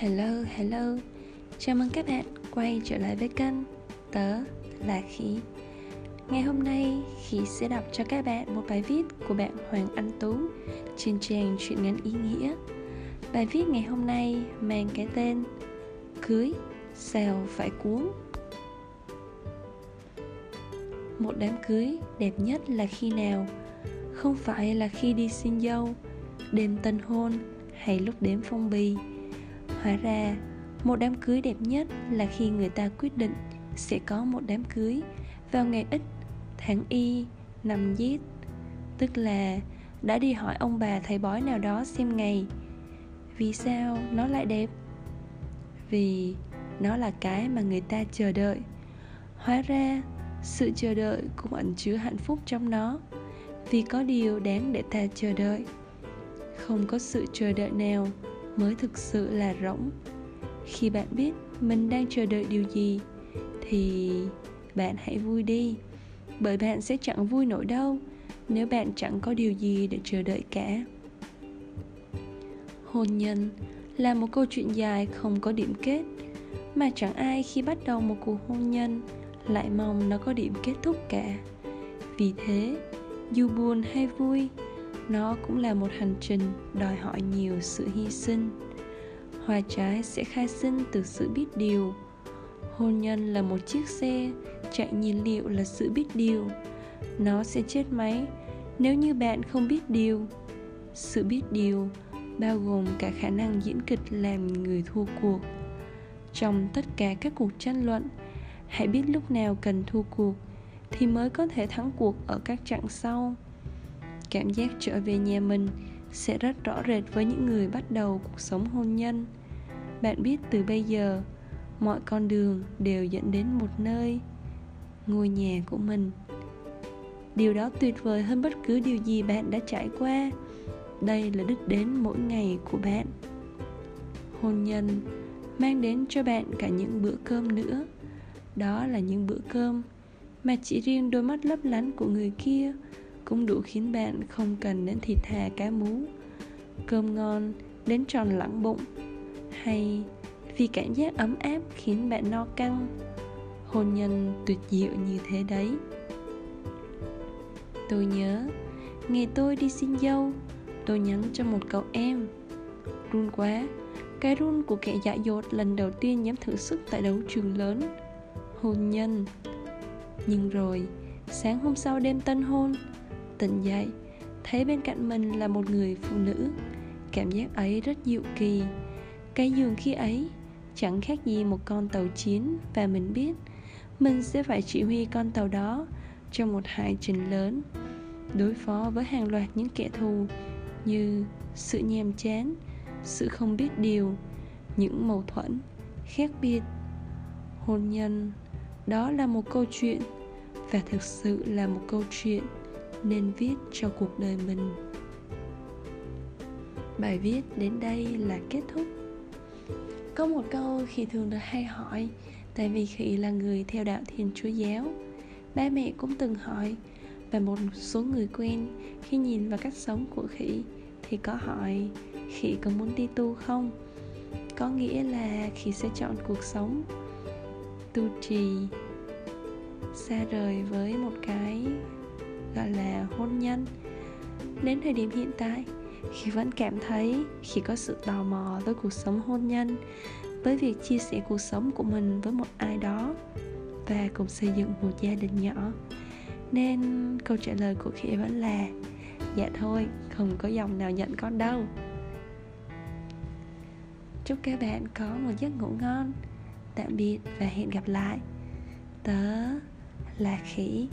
Hello, hello. Chào mừng các bạn quay trở lại với kênh Tớ là Khí Ngày hôm nay Khí sẽ đọc cho các bạn một bài viết của bạn Hoàng Anh Tú Trên trang truyện ngắn ý nghĩa. Bài viết ngày hôm nay mang cái tên Cưới sao phải cuốn. Một đám cưới đẹp nhất là khi nào? Không phải là khi đi xin dâu Đêm tân hôn hay lúc đếm phong bì. Hóa ra, một đám cưới đẹp nhất là khi người ta quyết định sẽ có một đám cưới vào ngày ít, tháng y, năm giết. Tức là đã đi hỏi ông bà thầy bói nào đó xem ngày. Vì sao nó lại đẹp? Vì nó là cái mà người ta chờ đợi. Hóa ra, sự chờ đợi cũng ẩn chứa hạnh phúc trong nó. Vì có điều đáng để ta chờ đợi. Không có sự chờ đợi nào mới thực sự là rỗng. Khi bạn biết mình đang chờ đợi điều gì, thì bạn hãy vui đi. Bởi bạn sẽ chẳng vui nổi đâu nếu bạn chẳng có điều gì để chờ đợi cả. Hôn nhân là một câu chuyện dài không có điểm kết, mà chẳng ai khi bắt đầu một cuộc hôn nhân lại mong nó có điểm kết thúc cả. Vì thế, dù buồn hay vui nó cũng là một hành trình đòi hỏi nhiều sự hy sinh. Hoa trái sẽ khai sinh từ sự biết điều. Hôn nhân là một chiếc xe, chạy nhiên liệu là sự biết điều. Nó sẽ chết máy nếu như bạn không biết điều. Sự biết điều bao gồm cả khả năng diễn kịch làm người thua cuộc. Trong tất cả các cuộc tranh luận, hãy biết lúc nào cần thua cuộc thì mới có thể thắng cuộc ở các chặng sau cảm giác trở về nhà mình sẽ rất rõ rệt với những người bắt đầu cuộc sống hôn nhân. Bạn biết từ bây giờ, mọi con đường đều dẫn đến một nơi, ngôi nhà của mình. Điều đó tuyệt vời hơn bất cứ điều gì bạn đã trải qua. Đây là đích đến mỗi ngày của bạn. Hôn nhân mang đến cho bạn cả những bữa cơm nữa. Đó là những bữa cơm mà chỉ riêng đôi mắt lấp lánh của người kia cũng đủ khiến bạn không cần đến thịt thà cá mú, cơm ngon đến tròn lẳng bụng, hay vì cảm giác ấm áp khiến bạn no căng, hôn nhân tuyệt diệu như thế đấy. Tôi nhớ, ngày tôi đi xin dâu, tôi nhắn cho một cậu em. Run quá, cái run của kẻ dại dột lần đầu tiên dám thử sức tại đấu trường lớn. Hôn nhân. Nhưng rồi, sáng hôm sau đêm tân hôn tỉnh dậy thấy bên cạnh mình là một người phụ nữ, cảm giác ấy rất dịu kỳ. Cái giường khi ấy chẳng khác gì một con tàu chiến và mình biết mình sẽ phải chỉ huy con tàu đó trong một hải trình lớn, đối phó với hàng loạt những kẻ thù như sự nhàm chán, sự không biết điều, những mâu thuẫn, khác biệt, hôn nhân. Đó là một câu chuyện và thực sự là một câu chuyện nên viết cho cuộc đời mình. Bài viết đến đây là kết thúc. Có một câu khi thường được hay hỏi, tại vì khi là người theo đạo thiên chúa giáo? Ba mẹ cũng từng hỏi, và một số người quen khi nhìn vào cách sống của khỉ thì có hỏi, khỉ có muốn đi tu không? Có nghĩa là khỉ sẽ chọn cuộc sống tu trì, xa rời với một cái gọi là hôn nhân. Đến thời điểm hiện tại khi vẫn cảm thấy khi có sự tò mò với cuộc sống hôn nhân, với việc chia sẻ cuộc sống của mình với một ai đó và cùng xây dựng một gia đình nhỏ. Nên câu trả lời của khỉ vẫn là dạ thôi, không có dòng nào nhận con đâu. Chúc các bạn có một giấc ngủ ngon, tạm biệt và hẹn gặp lại. Tớ là khỉ.